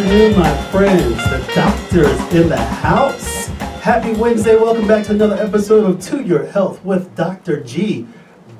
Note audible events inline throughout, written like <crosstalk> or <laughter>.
afternoon, my friends. The doctor is in the house. Happy Wednesday. Welcome back to another episode of To Your Health with Dr. G.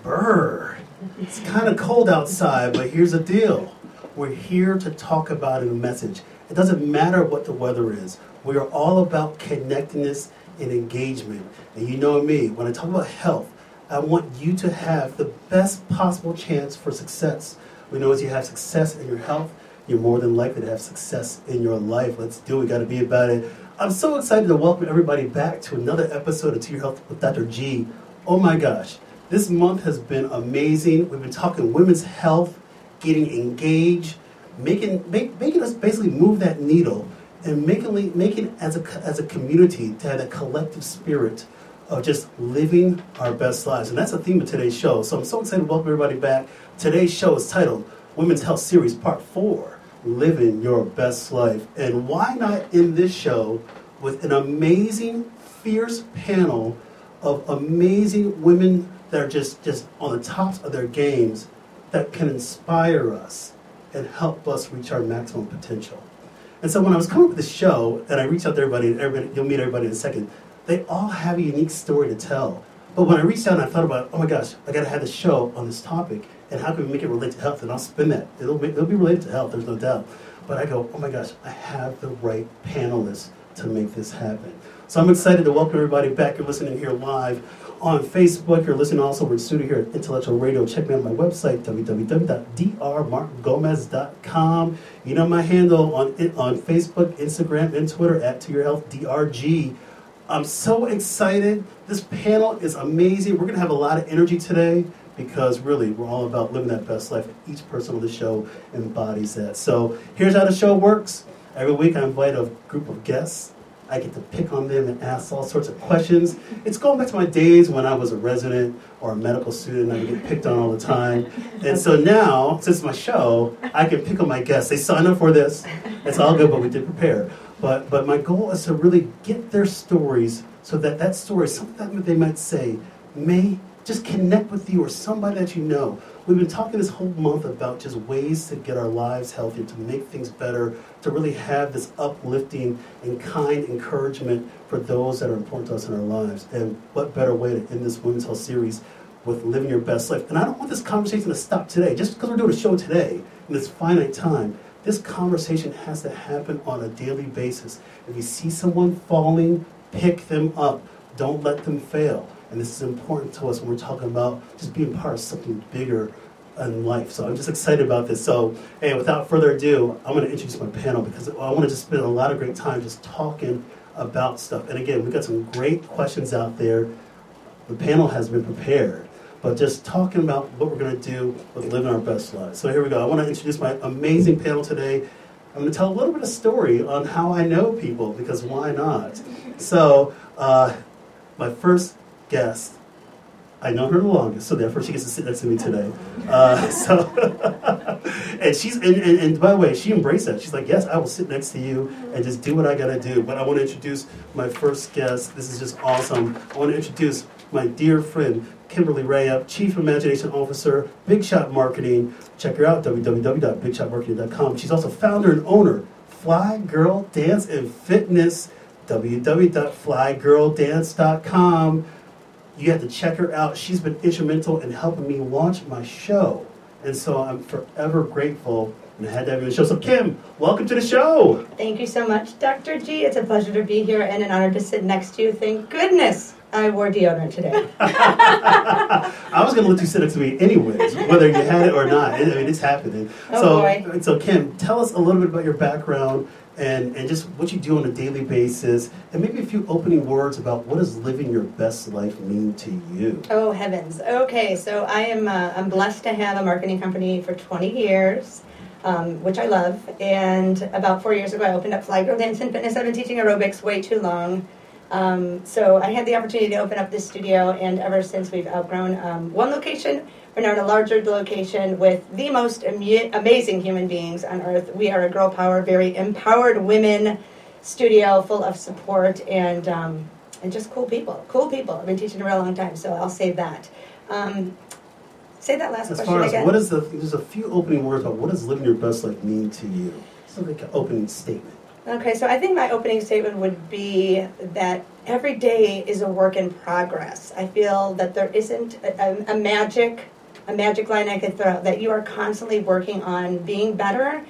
Burr. It's kind of cold outside, but here's the deal. We're here to talk about a message. It doesn't matter what the weather is. We are all about connectedness and engagement. And you know me, when I talk about health, I want you to have the best possible chance for success. We know as you have success in your health, you're more than likely to have success in your life. Let's do it. We got to be about it. I'm so excited to welcome everybody back to another episode of To Your Health with Dr. G. Oh my gosh, this month has been amazing. We've been talking women's health, getting engaged, making make, making us basically move that needle and making making as a as a community to have a collective spirit of just living our best lives. And that's the theme of today's show. So I'm so excited to welcome everybody back. Today's show is titled Women's Health Series Part 4 Living Your Best Life. And why not end this show with an amazing, fierce panel of amazing women that are just, just on the tops of their games that can inspire us and help us reach our maximum potential. And so when I was coming up with the show, and I reached out to everybody, and everybody, you'll meet everybody in a second, they all have a unique story to tell. But when I reached out and I thought about, oh my gosh, I got to have a show on this topic, and how can we make it relate to health? And I'll spin that. It'll, it'll be related to health, there's no doubt. But I go, oh my gosh, I have the right panelists to make this happen. So I'm excited to welcome everybody back. You're listening here live on Facebook. You're listening also. In studio here at Intellectual Radio. Check me out on my website, www.drmarkgomez.com. You know my handle on on Facebook, Instagram, and Twitter at To Your Health DRG. I'm so excited. This panel is amazing. We're going to have a lot of energy today because really we're all about living that best life. Each person on the show embodies that. So here's how the show works. Every week I invite a group of guests. I get to pick on them and ask all sorts of questions. It's going back to my days when I was a resident or a medical student. I would get picked on all the time. And so now, since my show, I can pick on my guests. They sign up for this. It's all good, but we did prepare. But, but my goal is to really get their stories so that that story, something that they might say, may just connect with you or somebody that you know. We've been talking this whole month about just ways to get our lives healthier, to make things better, to really have this uplifting and kind encouragement for those that are important to us in our lives. And what better way to end this Women's Health series with living your best life? And I don't want this conversation to stop today, just because we're doing a show today in this finite time. This conversation has to happen on a daily basis. If you see someone falling, pick them up. Don't let them fail. And this is important to us when we're talking about just being part of something bigger in life. So I'm just excited about this. So, hey, without further ado, I'm going to introduce my panel because I want to just spend a lot of great time just talking about stuff. And again, we've got some great questions out there. The panel has been prepared but just talking about what we're going to do with living our best lives. So here we go. I want to introduce my amazing panel today. I'm going to tell a little bit of story on how I know people because why not? So uh, my first guest, I know her the longest, so therefore she gets to sit next to me today. Uh, <laughs> so, <laughs> and she's and, and, and, by the way, she embraced that. She's like, yes, I will sit next to you and just do what I got to do. But I want to introduce my first guest. This is just awesome. I want to introduce my dear friend, Kimberly Rayup, Chief Imagination Officer, Big Shot Marketing. Check her out, www.bigshotmarketing.com. She's also founder and owner, Fly Girl Dance and Fitness, www.flygirldance.com. You have to check her out. She's been instrumental in helping me launch my show. And so I'm forever grateful and I had to have you on the show. So, Kim, welcome to the show. Thank you so much, Dr. G. It's a pleasure to be here and an honor to sit next to you. Thank goodness I wore deodorant today. <laughs> I was going to let you sit next to me anyways, whether you had it or not. I mean, it's happening. Oh, so, boy. so Kim, tell us a little bit about your background and, and just what you do on a daily basis, and maybe a few opening words about what does living your best life mean to you. Oh heavens! Okay, so I am uh, I'm blessed to have a marketing company for 20 years um, which I love. And about four years ago, I opened up Fly Girl Dance and Fitness. I've been teaching aerobics way too long. Um, so I had the opportunity to open up this studio, and ever since we've outgrown um, one location, we're now in a larger location with the most amu- amazing human beings on earth. We are a girl power, very empowered women studio full of support and um, and just cool people. Cool people. I've been teaching a real long time, so I'll save that. Um, Say that last as question far as again. what is the there's a few opening words about what does living your best life mean to you So like an opening statement. Okay, so I think my opening statement would be that every day is a work in progress. I feel that there isn't a, a, a magic, a magic line I could throw. That you are constantly working on being better,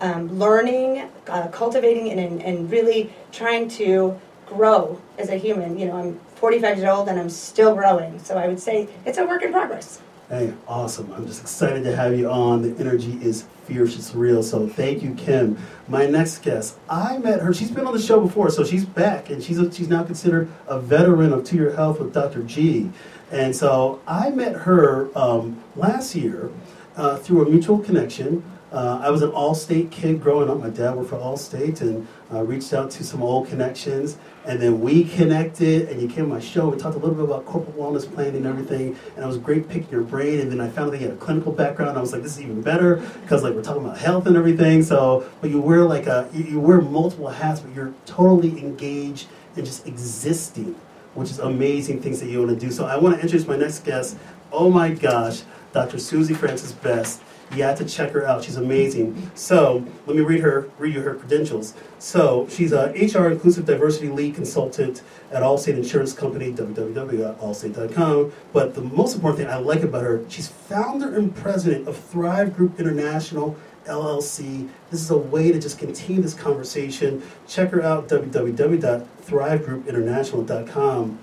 um, learning, uh, cultivating, and, and really trying to grow as a human. You know, I'm 45 years old and I'm still growing. So I would say it's a work in progress. Hey, awesome. I'm just excited to have you on. The energy is fierce, it's real. So thank you, Kim. My next guest, I met her. She's been on the show before, so she's back, and she's, a, she's now considered a veteran of To Your Health with Dr. G. And so I met her um, last year uh, through a mutual connection. Uh, I was an Allstate kid growing up. My dad worked for Allstate and uh, reached out to some old connections. And then we connected, and you came on my show. We talked a little bit about corporate wellness planning and everything. And it was great picking your brain. And then I found that you had a clinical background. I was like, this is even better because like we're talking about health and everything. So, but you wear like a you, you wear multiple hats, but you're totally engaged in just existing, which is amazing things that you want to do. So I want to introduce my next guest. Oh my gosh, Dr. Susie Francis Best. You have to check her out. She's amazing. So let me read her, read you her credentials. So she's a HR Inclusive Diversity Lead Consultant at Allstate Insurance Company, www.allstate.com. But the most important thing I like about her, she's founder and president of Thrive Group International LLC. This is a way to just continue this conversation. Check her out, www.thrivegroupinternational.com.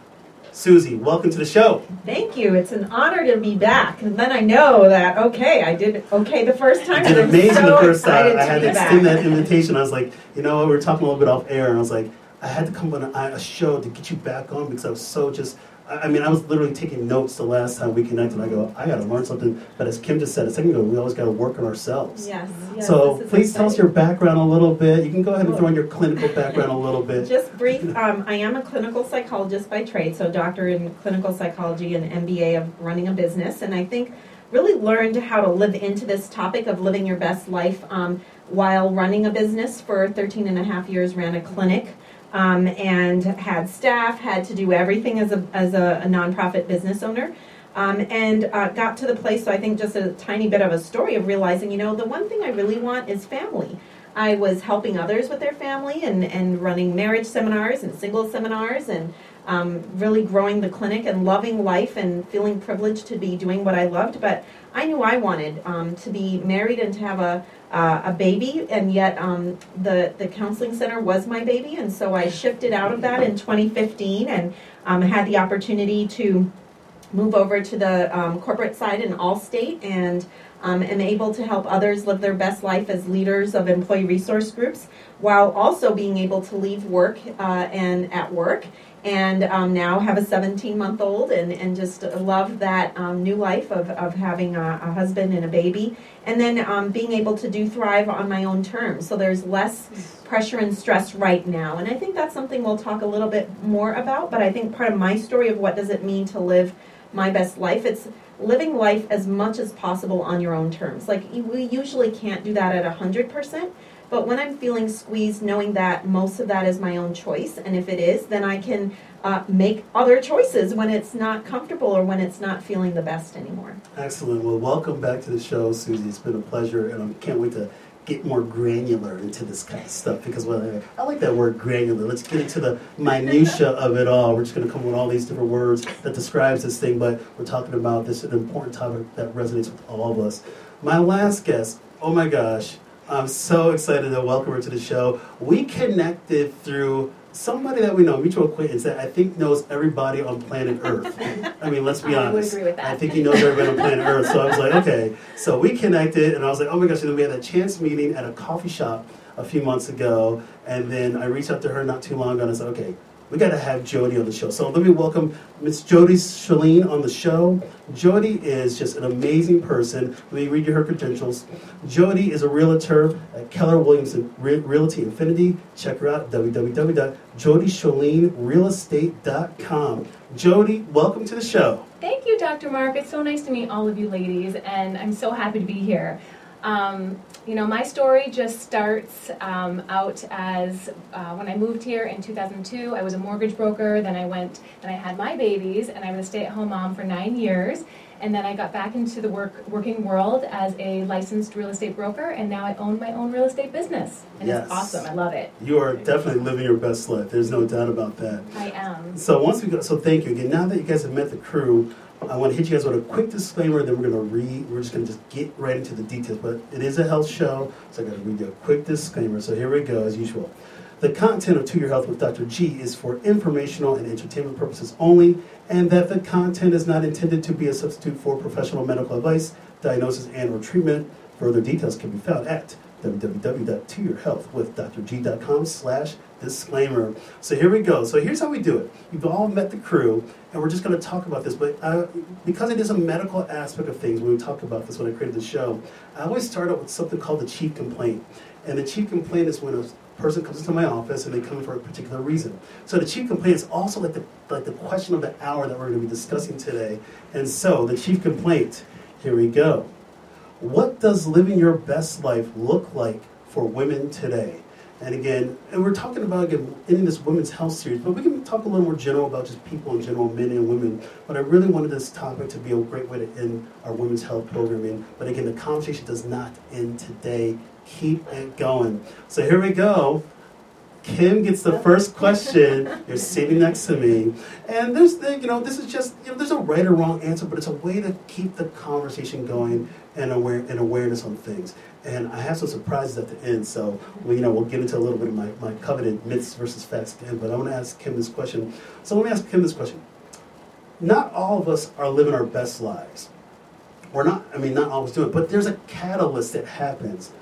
Susie, welcome to the show. Thank you. It's an honor to be back. And then I know that okay, I did okay the first time. You did amazing so the first time. I had to extend back. that invitation. I was like, you know, what, we were talking a little bit off air, and I was like, I had to come on a, a show to get you back on because I was so just. I mean, I was literally taking notes the last time we connected. I go, I got to learn something. But as Kim just said a second ago, we always got to work on ourselves. Yes. yes so please tell us your background a little bit. You can go ahead and throw in your clinical <laughs> background a little bit. Just brief. Um, I am a clinical psychologist by trade, so doctor in clinical psychology and MBA of running a business, and I think really learned how to live into this topic of living your best life um, while running a business for 13 and a half years. Ran a clinic. Um, and had staff, had to do everything as a, as a, a nonprofit business owner. Um, and uh, got to the place, so I think just a tiny bit of a story of realizing, you know, the one thing I really want is family. I was helping others with their family and, and running marriage seminars and single seminars and um, really growing the clinic and loving life and feeling privileged to be doing what I loved. But I knew I wanted um, to be married and to have a, uh, a baby, and yet um, the, the counseling center was my baby. And so I shifted out of that in 2015 and um, had the opportunity to move over to the um, corporate side in Allstate and um, am able to help others live their best life as leaders of employee resource groups while also being able to leave work uh, and at work and um, now have a 17 month old and, and just love that um, new life of, of having a, a husband and a baby. And then um, being able to do thrive on my own terms. So there's less pressure and stress right now. And i think that's something we'll talk a little bit more about but i think part of my story of what does it mean to live my best life it's living life as much as possible on your own terms. Like we usually can't do that at 100% but when i'm feeling squeezed knowing that most of that is my own choice and if it is then i can uh, make other choices when it's not comfortable or when it's not feeling the best anymore Excellent. Well, welcome back to the show, Susie. It's been a pleasure, and I can't wait to get more granular into this kind of stuff because well, I- like that word granular. Let's get into the minutia of it all. We're just going to come up with all these different words that describes this thing, but we're talking about this an important topic that resonates with all of us. My last guest, oh my gosh, I'm so excited to welcome her to the show. We connected through somebody that we know, mutual acquaintance that I think knows everybody on planet Earth. I mean, let's be I would honest. agree with that. I think he knows everybody on planet Earth. So I was like, okay. So we connected, and I was like, oh my gosh. And then we had a chance meeting at a coffee shop a few months ago, and then I reached out to her not too long ago, and I said, okay, we got to have Jody on the show. So let me welcome Miss Jody Shalene on the show. Jody is just an amazing person. Let me read you her credentials. Jody is a realtor at Keller Williamson Re- Realty Infinity. Check her out www.jodyshalenrealestate.com. Jody, welcome to the show. Thank you, Dr. Mark. It's so nice to meet all of you ladies, and I'm so happy to be here. Um, you know, my story just starts um, out as uh, when I moved here in 2002. I was a mortgage broker. Then I went and I had my babies, and I was a stay-at-home mom for nine years. and then I got back into the work working world as a licensed real estate broker, and now I own my own real estate business, and Yes. it's awesome. I love it. You are definitely living your best life. There's no doubt about that. I am. So once we go, so thank you again. Now that you guys have met the crew, I want to hit you guys with a quick disclaimer. Then we're going to read. We're just going to just get right into the details. But it is a health show, so I got to read you a quick disclaimer. So here we go, as usual. The content of To Your Health with Dr. G is for informational and entertainment purposes only, and that the content is not intended to be a substitute for professional medical advice, diagnosis, and/or treatment. Further details can be found at www.toyourhealthwithdrg.com slash disclaimer. So here we go. So here's how we do it. You've all met the crew, and we're just going to talk about this. But uh, because it is a medical aspect of things, when we talk about this, when I created the show, I always start out with something called the chief complaint. And the chief complaint is when a person comes into my office and they come for a particular reason. So the chief complaint is also like the like the question of the hour that we're going to be discussing today. And so the chief complaint, here we go. What does living your best life look like for women today? And again, and we're talking about again in this women's health series, but we can talk a little more general about just people in general, men and women. But I really wanted this topic to be a great way to end our women's health programming. But again, the conversation does not end today. Keep it going. So here we go. Kim gets the first question. You're sitting next to me, and there's the, you know this is just you know there's a right or wrong answer, but it's a way to keep the conversation going and aware and awareness on things. And I have some surprises at the end, so we, you know we'll get into a little bit of my, my coveted myths versus facts end. But I want to ask Kim this question. So let me ask Kim this question. Not all of us are living our best lives. We're not. I mean, not always doing it, but there's a catalyst that happens.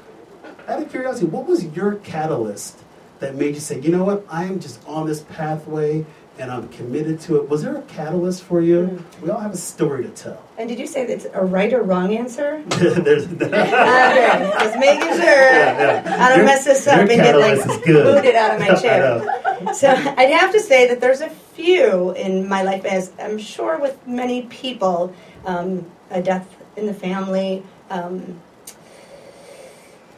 Out of curiosity, what was your catalyst that made you say, you know what, I am just on this pathway and I'm committed to it? Was there a catalyst for you? We all have a story to tell. And did you say that's a right or wrong answer? <laughs> There's, okay, just making sure <laughs> Yeah, yeah. I don't Your- mess this up and get like booted out of my <laughs> chair. So I'd have to say that there's a few in my life, as I'm sure with many people, um, a death in the family. Um,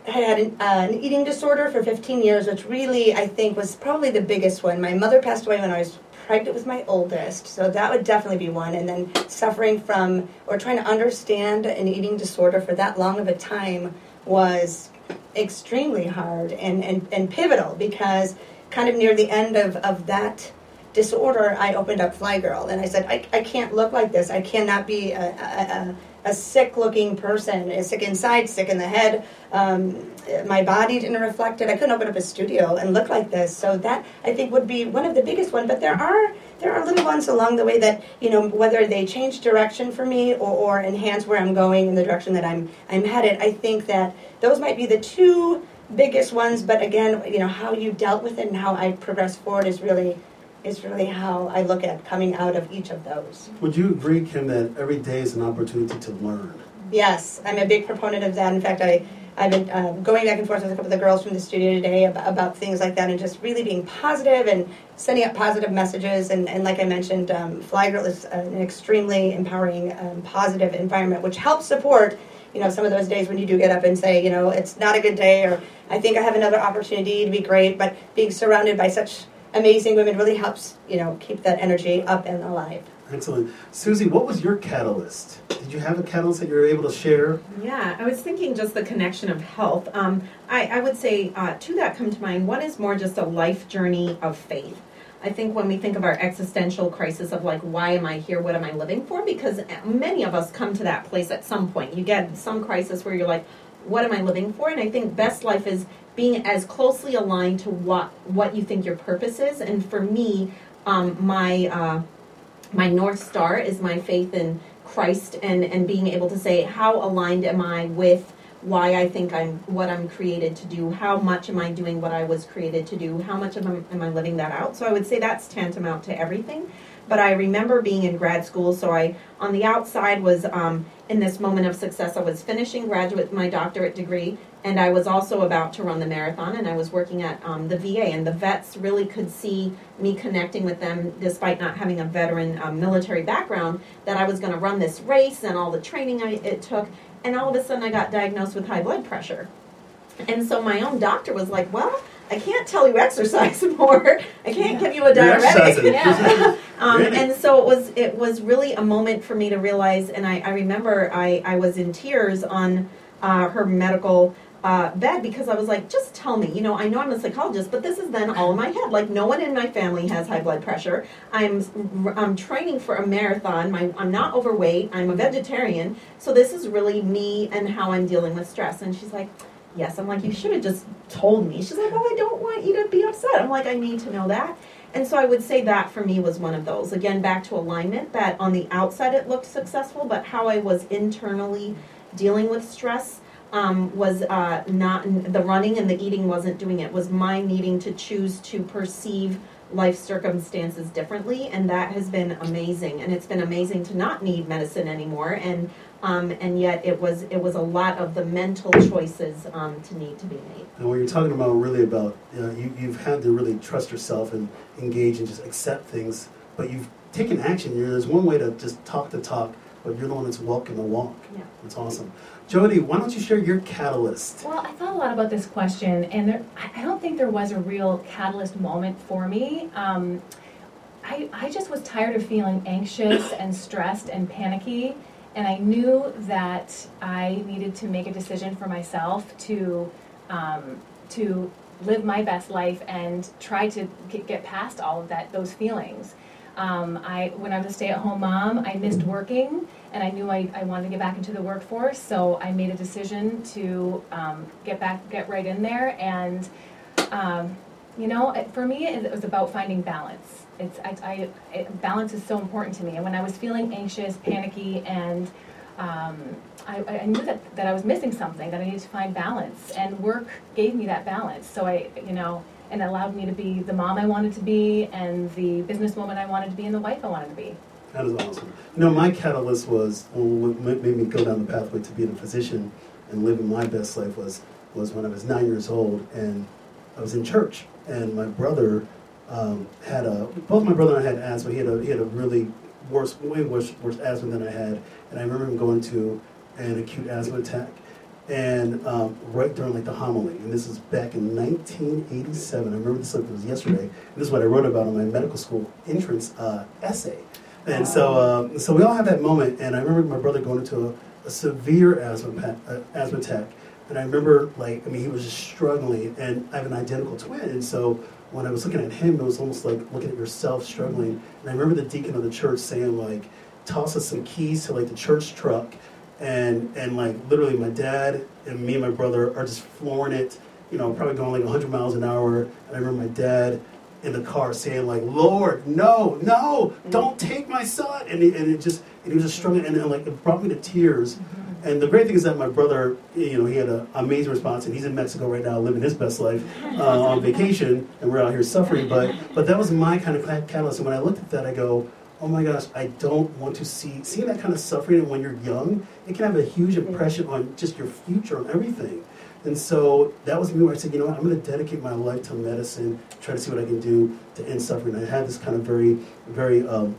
had an, uh, an eating disorder for 15 years, which really I think was probably the biggest one. My mother passed away when I was pregnant with my oldest, so that would definitely be one. And then suffering from or trying to understand an eating disorder for that long of a time was extremely hard and, and, and pivotal because kind of near the end of, of that disorder, I opened up Fly Girl and I said, I, I can't look like this. I cannot be a, a, a, a sick looking person, sick inside, sick in the head. Um, my body didn't reflect it. I couldn't open up a studio and look like this. So that I think would be one of the biggest ones. But there are there are little ones along the way that you know whether they change direction for me or, or enhance where I'm going in the direction that I'm I'm headed. I think that those might be the two biggest ones. But again, you know how you dealt with it and how I progressed forward is really is really how I look at coming out of each of those. Would you agree, Kim, that every day is an opportunity to learn? Yes, I'm a big proponent of that. In fact, I, I've been um, going back and forth with a couple of the girls from the studio today about, about things like that and just really being positive and sending out positive messages. And, and like I mentioned, um, Fly Girl is an extremely empowering, um, positive environment, which helps support, you know, some of those days when you do get up and say, you know, it's not a good day or I think I have another opportunity to be great. But being surrounded by such amazing women really helps, you know, keep that energy up and alive. Excellent. Susie, what was your catalyst? Did you have a catalyst that you were able to share? Yeah, I was thinking just the connection of health. Um, I, I would say uh, two that come to mind. One is more just a life journey of faith. I think when we think of our existential crisis of like, why am I here? What am I living for? Because many of us come to that place at some point. You get some crisis where you're like, what am I living for? And I think best life is being as closely aligned to what what you think your purpose is. And for me, um, my uh, my north star is my faith in Christ and and being able to say how aligned am I with why I think I'm what I'm created to do. How much am I doing what I was created to do? How much am, am I living that out? So I would say that's tantamount to everything. But I remember being in grad school, so I on the outside was um, in this moment of success. I was finishing graduate my doctorate degree, and I was also about to run the marathon. And I was working at um, the VA, and the vets really could see me connecting with them, despite not having a veteran um, military background. That I was going to run this race and all the training I, it took, and all of a sudden I got diagnosed with high blood pressure. And so my own doctor was like, "Well, I can't tell you exercise <laughs> more. I can't Yeah. give you a diuretic. Yeah. <laughs> Um, <laughs> Really? And so it was it was really a moment for me to realize, and I, I remember I, I was in tears on uh, her medical uh, bed because I was like, just tell me, you know, I know I'm a psychologist, but this is then all in my head. Like no one in my family has high blood pressure. I'm I'm training for a marathon. My, I'm not overweight. I'm a vegetarian. So this is really me and how I'm dealing with stress. And she's like. Yes, I'm like, you should have just told me. She's like, oh, I don't want you to be upset. I'm like, I need to know that. And so I would say that for me was one of those. Again, back to alignment, that on the outside it looked successful, but how I was internally dealing with stress um, was uh, not, the running and the eating wasn't doing it, was my needing to choose to perceive life circumstances differently. And that has been amazing. And it's been amazing to not need medicine anymore. And um, and yet it was it was a lot of the mental choices um, to need to be made. And what you're talking about really about, you know, you, you've had to really trust yourself and engage and just accept things, but you've taken action. You're, there's one way to just talk the talk, but you're the one that's walking the walk. Yeah. That's awesome. Jody, why don't you share your catalyst? Well, I thought a lot about this question, and there, I I don't think there was a real catalyst moment for me. Um, I, I just was tired of feeling anxious and stressed and panicky, and I knew that I needed to make a decision for myself to um, to live my best life and try to get, get past all of that those feelings. Um, I when I was a stay-at-home mom, I missed working, and I knew I, I wanted to get back into the workforce. So I made a decision to um, get back, get right in there, and um, you know, for me, it was about finding balance. It's I, I it, balance is so important to me. And when I was feeling anxious, panicky, and um, I, I knew that, that I was missing something, that I needed to find balance. And work gave me that balance. So I, you know, and allowed me to be the mom I wanted to be, and the businesswoman I wanted to be, and the wife I wanted to be. That is awesome. You know, my catalyst was what made me go down the pathway to being a physician and living my best life was was when I was nine years old and I was in church and my brother um, had a both my brother and I had asthma. He had a he had a really worse way worse worse asthma than I had, and I remember him going to an acute asthma attack. And um, right during like the homily, and this is back in 1987. I remember this like it was yesterday. This is what I wrote about on my medical school entrance uh, essay. And so, uh, so we all have that moment. And I remember my brother going into a, a severe asthma pa- uh, asthma attack. And I remember, like, I mean, he was just struggling. And I have an identical twin. And so when I was looking at him, it was almost like looking at yourself struggling. And I remember the deacon of the church saying, like, toss us some keys to like the church truck. And and like literally, my dad and me and my brother are just flooring it. You know, probably going like 100 miles an hour. And I remember my dad in the car saying like, "Lord, no, no, mm-hmm. don't take my son," and, he, and it just and he was just struggling, and, and like it brought me to tears. Mm-hmm. And the great thing is that my brother, you know, he had an amazing response, and he's in Mexico right now, living his best life uh, on vacation, and we're out here suffering. But but that was my kind of catalyst, and when I looked at that, I go. Oh my gosh, I don't want to see seeing that kind of suffering when you're young, it can have a huge impression on just your future and everything. And so that was me where I said, you know what, I'm going to dedicate my life to medicine, try to see what I can do to end suffering. I had this kind of very, very um,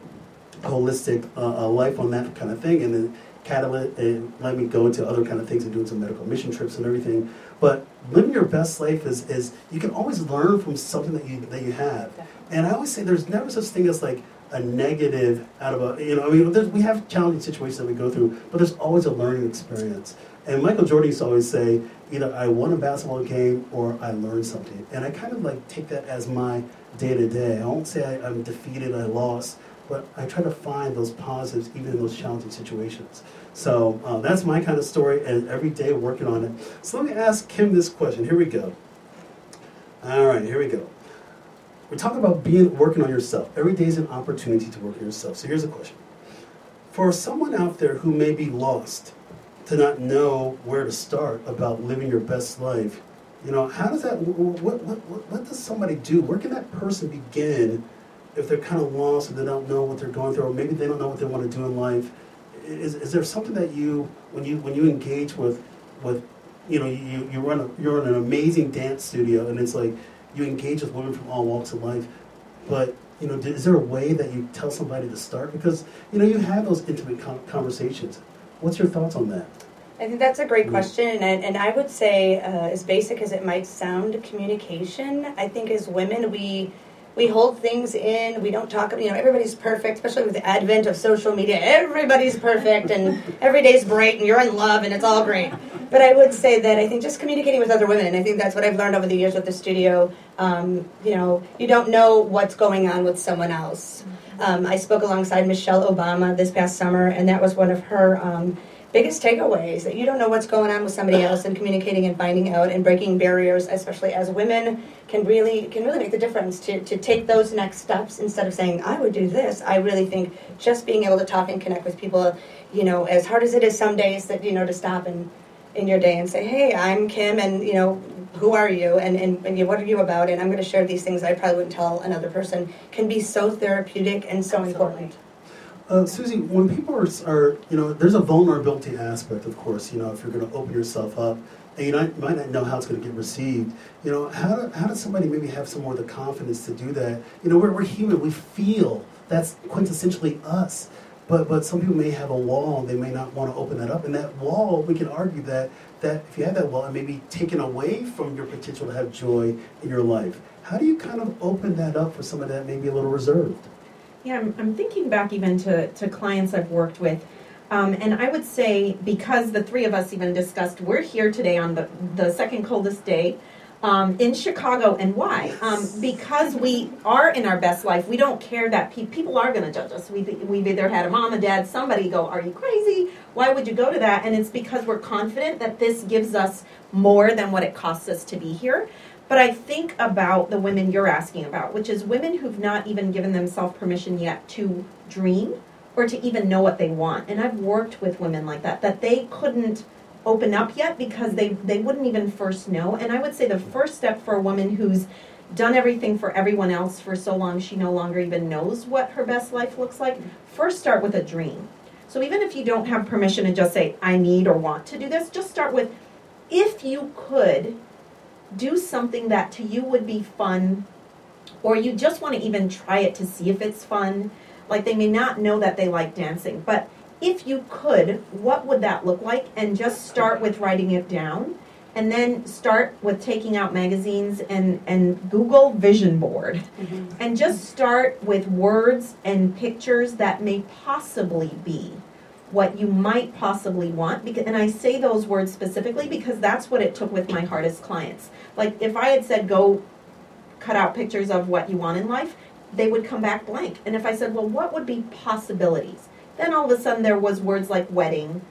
holistic uh, uh, life on that kind of thing, and then catalyst and let me go into other kind of things and doing some medical mission trips and everything. But living your best life is, is you can always learn from something that you that you have. And I always say there's never such thing as like a negative out of a you know I mean there's, we have challenging situations that we go through, but there's always a learning experience. And Michael Jordan used to always say either I won a basketball game or I learned something, and I kind of like take that as my day to day. I won't say I, I'm defeated, I lost, but I try to find those positives even in those challenging situations. So uh, that's my kind of story, and every day working on it. So let me ask Kim this question. Here we go. All right, here we go. We're talking about being working on yourself. Every day is an opportunity to work on yourself. So here's a question: For someone out there who may be lost, to not know where to start about living your best life, you know, how does that? What what what, what does somebody do? Where can that person begin if they're kind of lost and they don't know what they're going through, or maybe they don't know what they want to do in life? Is, is there something that you when you when you engage with with you know you you run a, you're in an amazing dance studio and it's like you engage with women from all walks of life, but you know is there a way that you tell somebody to start because you know you have those intimate con- conversations. What's your thoughts on that? I think that's a great Mm. question, and, and I would say, uh, as basic as it might sound, communication. I think as women, we we hold things in. We don't talk. About you know, everybody's perfect, especially with the advent of social media. Everybody's perfect, and every day's bright and you're in love, and it's all great. But I would say that I think just communicating with other women, and I think that's what I've learned over the years with the studio. Um, you know, you don't know what's going on with someone else. Um, I spoke alongside Michelle Obama this past summer, and that was one of her um, biggest takeaways that you don't know what's going on with somebody else, and communicating and finding out and breaking barriers, especially as women, can really can really make the difference. To to take those next steps instead of saying I would do this, I really think just being able to talk and connect with people, you know, as hard as it is some days that you know to stop and in your day and say, hey, I'm Kim, and you know, who are you, and, and, and what are you about, and I'm going to share these things I probably wouldn't tell another person, can be so therapeutic and so important. Uh, Susie, when people are, are, you know, there's a vulnerability aspect, of course, you know, if you're going to open yourself up and you not, might not know how it's going to get received, you know, how, how does somebody maybe have some more of the confidence to do that? You know, we're, we're human, we feel, that's quintessentially us. But, but some people may have a wall, they may not want to open that up. And that wall, we can argue that, that if you have that wall, it may be taken away from your potential to have joy in your life. How do you kind of open that up for somebody that may be a little reserved? Yeah, I'm, I'm thinking back even to, to clients I've worked with. Um, and I would say, because the three of us even discussed, we're here today on the, the second coldest day um, in Chicago. And why? Um, because we are in our best life. We don't care that pe- people are going to judge us. We've, we've either had a mom, a dad, somebody go, Are you crazy? Why would you go to that? And it's because we're confident that this gives us more than what it costs us to be here. But I think about the women you're asking about, which is women who've not even given themselves permission yet to dream or to even know what they want. And I've worked with women like that, that they couldn't open up yet because they, they wouldn't even first know. And I would say the first step for a woman who's done everything for everyone else for so long she no longer even knows what her best life looks like, first start with a dream. So even if you don't have permission to just say, I need or want to do this, just start with, if you could do something that to you would be fun, or you just want to even try it to see if it's fun. Like they may not know that they like dancing, but if you could, what would that look like? And just start with writing it down. And then start with taking out magazines and, and Google Vision Board. Mm-hmm. And just start with words and pictures that may possibly be what you might possibly want. Because, and I say those words specifically because that's what it took with my hardest clients. Like if I had said, go cut out pictures of what you want in life, they would come back blank. And if I said, well, what would be possibilities? Then all of a sudden there was words like wedding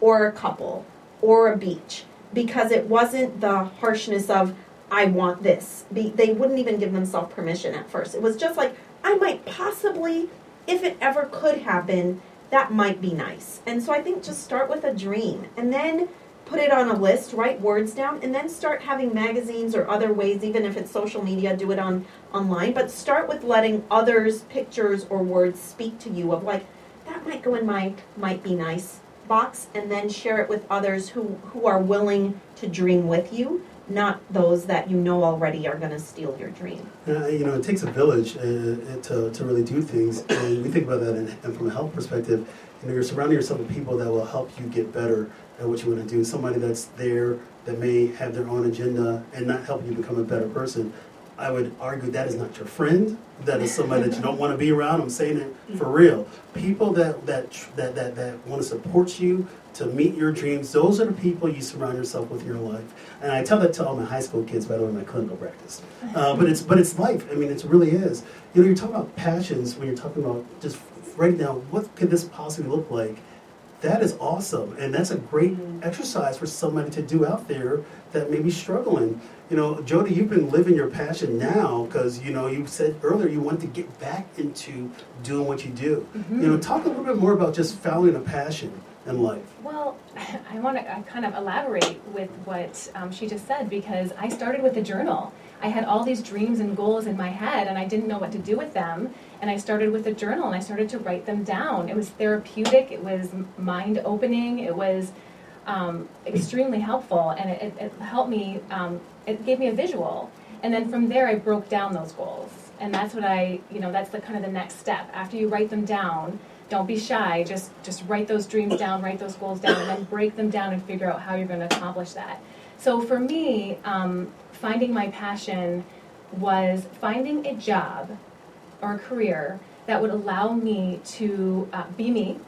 or a couple or a beach because it wasn't the harshness of I want this. Be, they wouldn't even give themselves permission at first. It was just like I might possibly if it ever could happen, that might be nice. And so I think just start with a dream and then put it on a list, write words down, and then start having magazines or other ways, even if it's social media, do it on online. But start with letting others' pictures or words speak to you of like, that might go in my might be nice box, and then share it with others who, who are willing to dream with you, not those that you know already are going to steal your dream. Uh, you know, it takes a village uh, to, to really do things, and we think about that in, and from a health perspective. You know, you're surrounding yourself with people that will help you get better at what you want to do. Somebody that's there that may have their own agenda and not help you become a better person. I would argue that is not your friend. That is somebody that you don't want to be around. I'm saying it for real. People that that that that, that want to support you to meet your dreams. Those are the people you surround yourself with in your life. And I tell that to all my high school kids, by the way, in my clinical practice. Uh, but it's but it's life. I mean, it really is. You know, you're talking about passions when you're talking about just right now. what could this possibly look like. That is awesome, and that's a great exercise for somebody to do out there that may be struggling. You know, Jody, you've been living your passion now because you know you said earlier you want to get back into doing what you do. You know, talk a little bit more about just following a passion in life. Well, <laughs> I want to kind of elaborate with what um, she just said because I started with a journal. I had all these dreams and goals in my head, and I didn't know what to do with them. And I started with a journal, and I started to write them down. It was therapeutic. It was mind opening. It was um, extremely helpful, and it, it, helped me. Um, it gave me a visual, and then from there, I broke down those goals, and that's what I, you know, that's the kind of the next step. After you write them down, don't be shy. Just just write those dreams down, write those goals down, and then break them down and figure out how you're going to accomplish that. So for me, um, finding my passion was finding a job or a career that would allow me to uh, be me.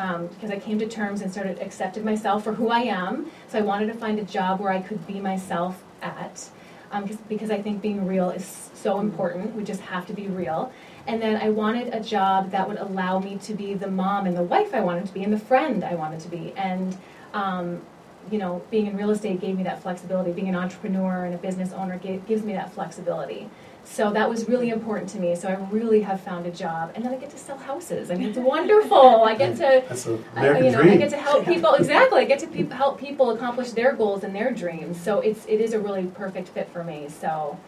Um, because I came to terms and started accepted myself for who I am. So I wanted to find a job where I could be myself at. Um, because I think being real is so important. We just have to be real. And then I wanted a job that would allow me to be the mom and the wife I wanted to be and the friend I wanted to be. And, um, you know, being in real estate gave me that flexibility. Being an entrepreneur and a business owner gave, gives me that flexibility. So that was really important to me. So I really have found a job, and then I get to sell houses. I mean, it's wonderful. I get to, <laughs> I, you know, dream. I get to help people. Exactly, I get to pe- help people accomplish their goals and their dreams. So it's it is a really perfect fit for me. So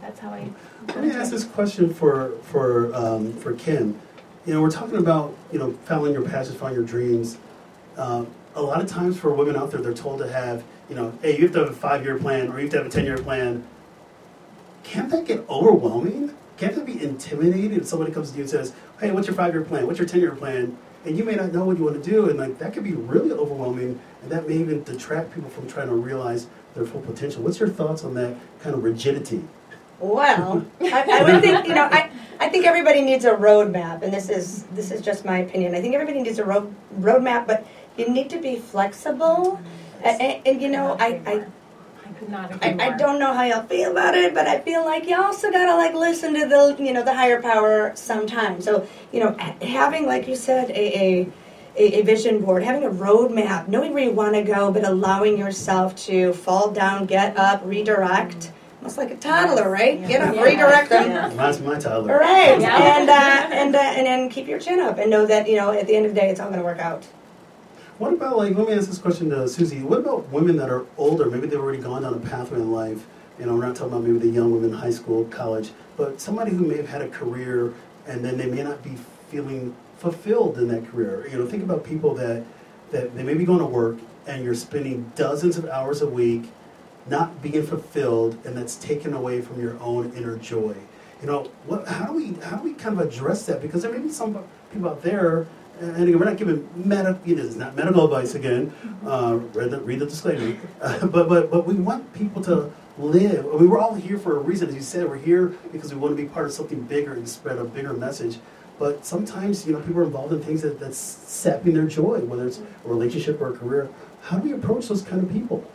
that's how I. Let me ask this question for for um, for Kim. You know, we're talking about you know following your passions, following your dreams. Um, a lot of times for women out there, they're told to have you know, hey, you have to have a five year plan or you have to have a ten year plan. Can't that get overwhelming? Can't that be intimidating if somebody comes to you and says, hey, what's your five year plan? What's your ten year plan? And you may not know what you want to do, and like that could be really overwhelming, and that may even detract people from trying to realize their full potential. What's your thoughts on that kind of rigidity? Well, <laughs> I, I would think you know I, I think everybody needs a roadmap, and this is this is just my opinion. I think everybody needs a road roadmap, but you need to be flexible. And, and, and, you know, I, I I could not I. I don't know how y'all feel about it, but I feel like you also gotta like listen to the you know the higher power sometimes. So you know, having like you said a a, a, a vision board, having a roadmap, knowing where you want to go, but allowing yourself to fall down, get up, redirect. Almost like a toddler, right? Get up, Yeah. redirect them. Yeah. Reminds my toddler. Right, Yeah. and uh, and uh, and then keep your chin up and know that you know at the end of the day it's all going to work out. What about like? Let me ask this question to Susie. What about women that are older? Maybe they've already gone down a pathway in life. You know, we're not talking about maybe the young women in high school, college, but somebody who may have had a career and then they may not be feeling fulfilled in that career. You know, think about people that that they may be going to work and you're spending dozens of hours a week not being fulfilled, and that's taken away from your own inner joy. You know, what? How do we how do we kind of address that? Because there may be some people out there and again, we're not giving medical. You know, it's not medical advice again. Uh, read, the, read the disclaimer. Uh, <laughs> but but but we want people to live. I mean, we're all here for a reason, as you said. We're here because we want to be part of something bigger and spread a bigger message. But sometimes, you know, people are involved in things that, that's sapping their joy, whether it's a relationship or a career. How do we approach those kind of people?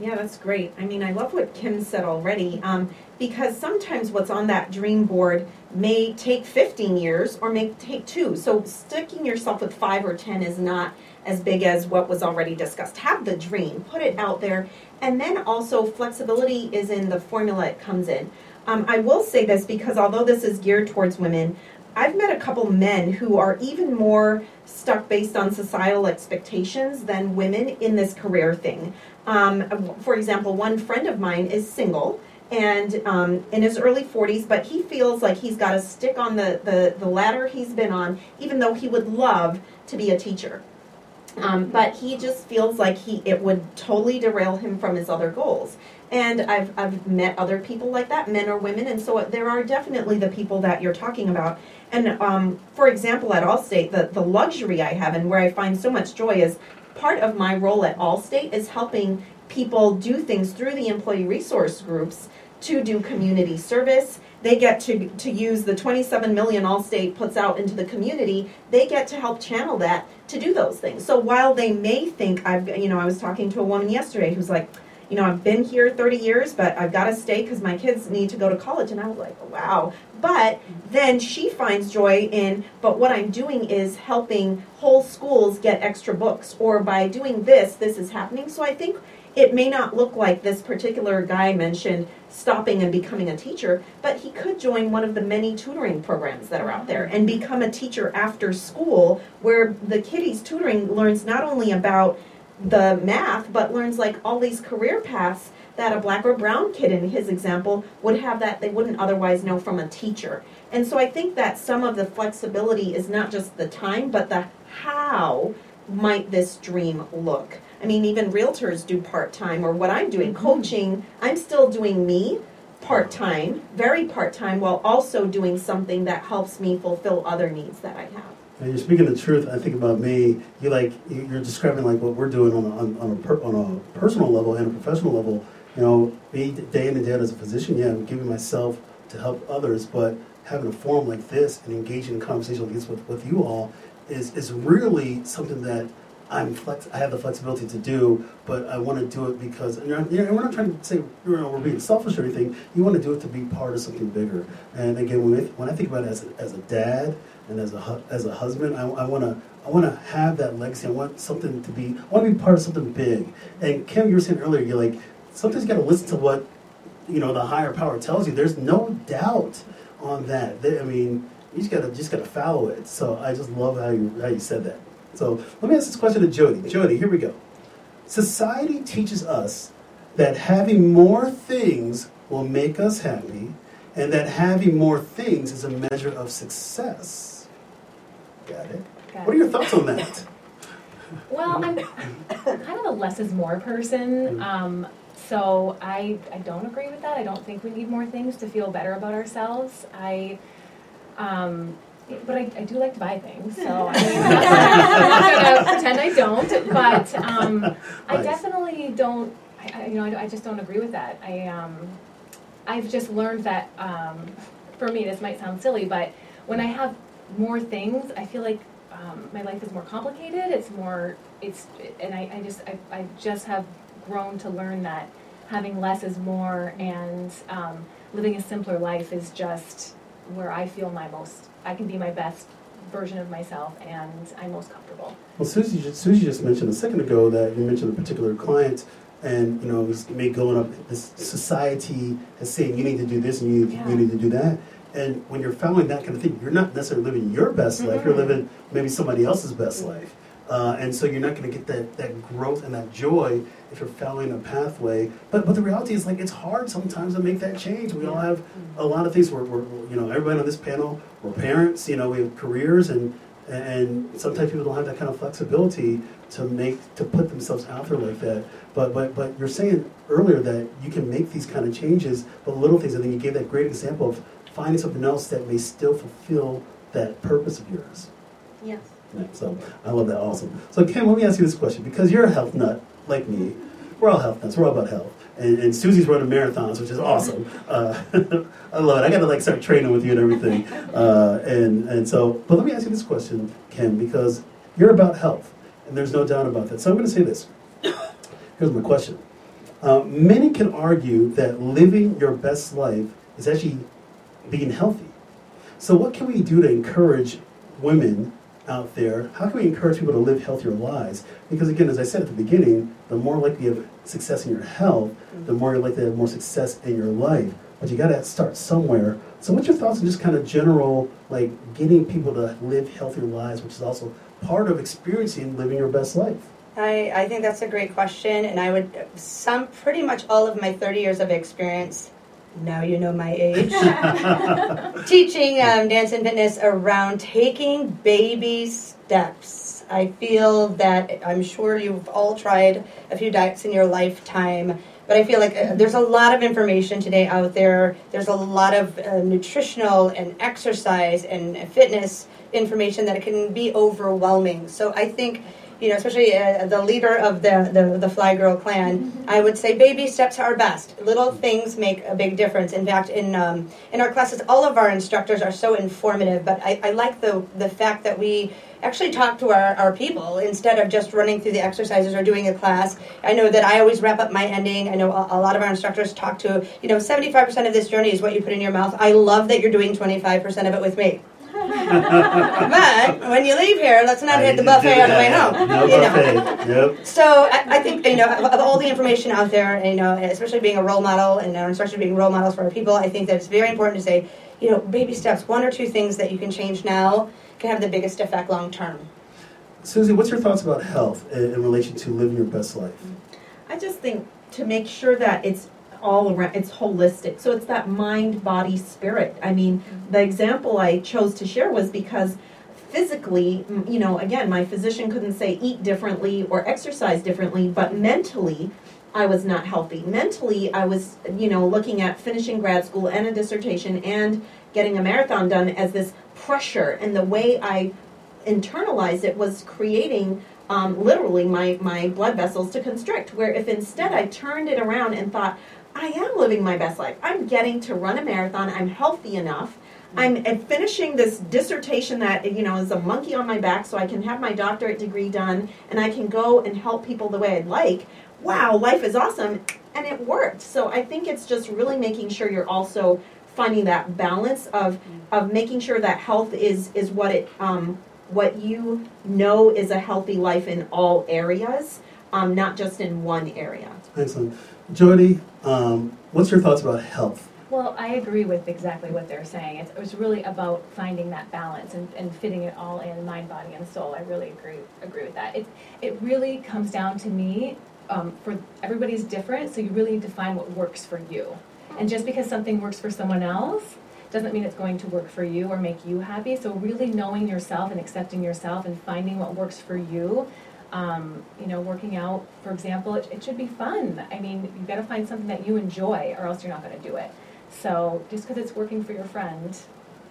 Yeah, that's great. I mean, I love what Kim said already, um, because sometimes what's on that dream board may take 15 years or may take two. So sticking yourself with five or 10 is not as big as what was already discussed. Have the dream, put it out there, and then also flexibility is in the formula it comes in. Um, I will say this because although this is geared towards women, I've met a couple men who are even more stuck based on societal expectations than women in this career thing. Um, for example, one friend of mine is single and um, in his early 40s, but he feels like he's got to stick on the, the, the ladder he's been on, even though he would love to be a teacher. Um, but he just feels like he it would totally derail him from his other goals. And I've, I've met other people like that, men or women, and so there are definitely the people that you're talking about. And um, for example, at Allstate, the, the luxury I have and where I find so much joy is part of my role at Allstate is helping people do things through the employee resource groups to do community service. They get to, to use the 27 million Allstate puts out into the community. They get to help channel that to do those things. So while they may think I've, you know, I was talking to a woman yesterday who's like, you know, I've been here 30 years, but I've got to stay because my kids need to go to college. And I was like, wow. But then she finds joy in, but what I'm doing is helping whole schools get extra books. Or by doing this, this is happening. So I think it may not look like this particular guy mentioned stopping and becoming a teacher, but he could join one of the many tutoring programs that are out there and become a teacher after school where the kiddies tutoring learns not only about the math, but learns like all these career paths that a black or brown kid in his example would have that they wouldn't otherwise know from a teacher. And so I think that some of the flexibility is not just the time, but the how might this dream look. I mean, even realtors do part time, or what I'm doing, mm-hmm. coaching, I'm still doing me part time, very part time, while also doing something that helps me fulfill other needs that I have. And you're speaking the truth. I think about me. You like you- you're describing like what we're doing on a, on, on a per, on a personal level and a professional level. You know, me day in and day out as a physician. Yeah, I'm giving myself to help others, but having a forum like this and engaging in conversation like this with, with you all is is really something that I'm flex. I have the flexibility to do, but I want to do it because and, you we're not trying to say you know, we're being selfish or anything. You want to do it to be part of something bigger. And again, when when I think about it as a, as a dad and as a hu- as a husband, I, I want to I want to have that legacy. I want something to be. I want to be part of something big. And Kim, you were saying earlier, you're like sometimes you got to listen to what you know the higher power tells you. There's no doubt on that. They, I mean, you just gotta just gotta follow it. So I just love how you how you said that. So let me ask this question to Jody. Jody, here we go. Society teaches us that having more things will make us happy, and that having more things is a measure of success. Got it. Got What are your thoughts on that? <laughs> <laughs> Well, I'm kind of a less is more person. Um, so I, I don't agree with that. I don't think we need more things to feel better about ourselves. I, um, but I, I do like to buy things. So I <laughs> mean, I'm not gonna pretend I don't. But um, I Nice. definitely don't. I, I, you know, I, I just don't agree with that. I, um, I've just learned that. Um, for me, this might sound silly, but when I have more things, I feel like um, my life is more complicated. It's more, it's, and I, I just, I, I just have grown to learn that having less is more, and um, living a simpler life is just where I feel my most. I can be my best version of myself, and I'm most comfortable. Well, Susie, just, Susie just mentioned a second ago that you mentioned a particular client, and you know, he's may going up. This society is saying you need to do this and you, Yeah. you need to do that. And when you're following that kind of thing, you're not necessarily living your best life. You're Mhm. living maybe somebody else's best life. Uh, and so you're not going to get that, that growth and that joy if you're following a pathway. But but the reality is like it's hard sometimes to make that change. We all have a lot of things. We're, we're we're, you know everybody on this panel. We're parents. You know we have careers and and sometimes people don't have that kind of flexibility to make to put themselves out there like that. But but but you're saying earlier that you can make these kind of changes, but little things, and then you gave that great example of finding something else that may still fulfill that purpose of yours. Yes. Yeah, so I love that. Awesome. So Kim, let me ask you this question because you're a health nut like me. We're all health nuts. We're all about health. And, and Susie's running marathons, which is awesome. Uh, <laughs> I love it. I got to like start training with you and everything. Uh, and and so, but let me ask you this question, Kim, because you're about health, and there's no doubt about that. So I'm going to say this. Here's my question. Uh, many can argue that living your best life is actually being healthy. So, what can we do to encourage women out there? How can we encourage people to live healthier lives? Because, again, as I said at the beginning, the more likely you have success in your health, the more you're likely to have more success in your life. But you got to start somewhere. So, what's your thoughts on just kind of general, like getting people to live healthier lives, which is also part of experiencing living your best life? I, I think that's a great question, and I would sum pretty much all of my 30 years of experience. Now you know my age. <laughs> <laughs> Teaching um, dance and fitness around taking baby steps. I feel that I'm sure you've all tried a few diets in your lifetime, but I feel like uh, there's a lot of information today out there. There's a lot of uh, nutritional and exercise and fitness information that it can be overwhelming. So I think you know, especially uh, the leader of the, the, the Fly Girl clan, I would say baby steps are best. Little things make a big difference. In fact, in, um, in our classes, all of our instructors are so informative, but I, I like the, the fact that we actually talk to our, our people instead of just running through the exercises or doing a class. I know that I always wrap up my ending. I know a, a lot of our instructors talk to, you know, 75% of this journey is what you put in your mouth. I love that you're doing 25% of it with me. <laughs> but when you leave here, let's not hit the buffet on the way home. No you know. buffet. Yep. So I, I think you know of, of all the information out there, you know, especially being a role model and our instructors being role models for our people, I think that it's very important to say, you know, baby steps, one or two things that you can change now can have the biggest effect long term. Susie, what's your thoughts about health in, in relation to living your best life? I just think to make sure that it's all around, it's holistic. So it's that mind, body, spirit. I mean, the example I chose to share was because physically, you know, again, my physician couldn't say eat differently or exercise differently, but mentally, I was not healthy. Mentally, I was, you know, looking at finishing grad school and a dissertation and getting a marathon done as this pressure and the way I internalized it was creating um, literally my, my blood vessels to constrict. Where if instead I turned it around and thought, I am living my best life. I'm getting to run a marathon. I'm healthy enough. I'm finishing this dissertation that you know is a monkey on my back, so I can have my doctorate degree done, and I can go and help people the way I'd like. Wow, life is awesome, and it worked. So I think it's just really making sure you're also finding that balance of of making sure that health is is what it um, what you know is a healthy life in all areas, um, not just in one area. Excellent. Jody, um, what's your thoughts about health? Well, I agree with exactly what they're saying. It's, it's really about finding that balance and, and fitting it all in mind, body, and soul. I really agree agree with that. It it really comes down to me. Um, for everybody's different, so you really need to find what works for you. And just because something works for someone else doesn't mean it's going to work for you or make you happy. So really knowing yourself and accepting yourself and finding what works for you. Um, you know, working out, for example, it, it should be fun. I mean, you've got to find something that you enjoy, or else you're not going to do it. So just because it's working for your friend,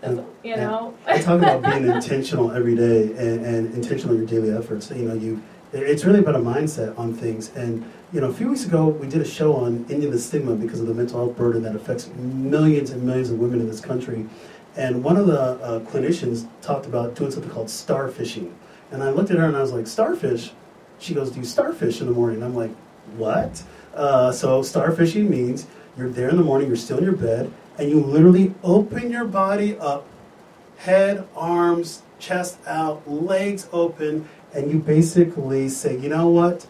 doesn't, you know. I talk about being intentional every day and, and intentional in your daily efforts. You know, you it's really about a mindset on things. And you know, a few weeks ago we did a show on ending the stigma because of the mental health burden that affects millions and millions of women in this country. And one of the uh, clinicians talked about doing something called starfishing. And I looked at her and I was like, starfish? She goes, do you starfish in the morning? And I'm like, what? Uh, so starfishing means you're there in the morning, you're still in your bed, and you literally open your body up head, arms, chest out, legs open, and you basically say, you know what?